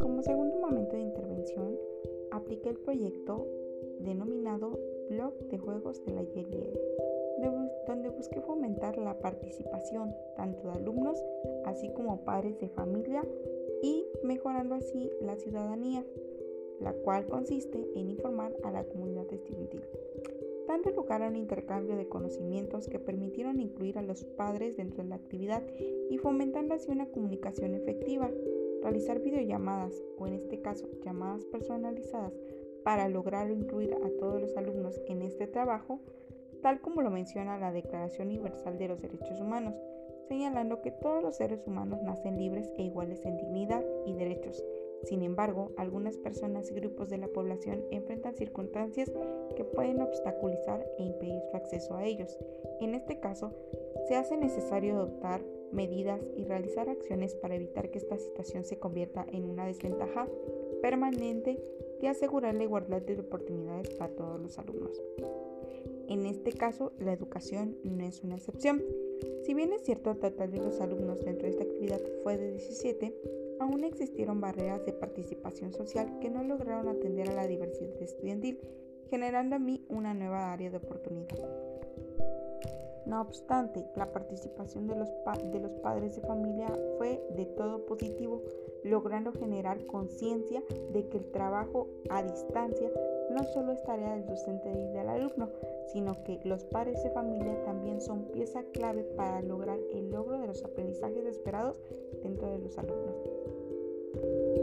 Como segundo momento de intervención, apliqué el proyecto denominado Blog de Juegos del Ayer y donde busqué fomentar la participación tanto de alumnos así como padres de familia y mejorando así la ciudadanía, la cual consiste en informar a la comunidad estudiantil dando lugar a un intercambio de conocimientos que permitieron incluir a los padres dentro de la actividad y fomentando así una comunicación efectiva, realizar videollamadas o en este caso llamadas personalizadas para lograr incluir a todos los alumnos en este trabajo, tal como lo menciona la Declaración Universal de los Derechos Humanos, señalando que todos los seres humanos nacen libres e iguales en dignidad y derechos sin embargo, algunas personas y grupos de la población enfrentan circunstancias que pueden obstaculizar e impedir su acceso a ellos. En este caso, se hace necesario adoptar medidas y realizar acciones para evitar que esta situación se convierta en una desventaja permanente y asegurar la igualdad de oportunidades para todos los alumnos. En este caso, la educación no es una excepción. Si bien es cierto, el total de los alumnos dentro de esta actividad fue de 17, aún existieron barreras de participación social que no lograron atender a la diversidad estudiantil, generando a mí una nueva área de oportunidad. No obstante, la participación de los, padres de familia fue de todo positivo, logrando generar conciencia de que el trabajo a distancia no solo es tarea del docente y del alumno, sino que los padres de familia también son pieza clave para lograr el logro de los aprendizajes esperados dentro de los alumnos. you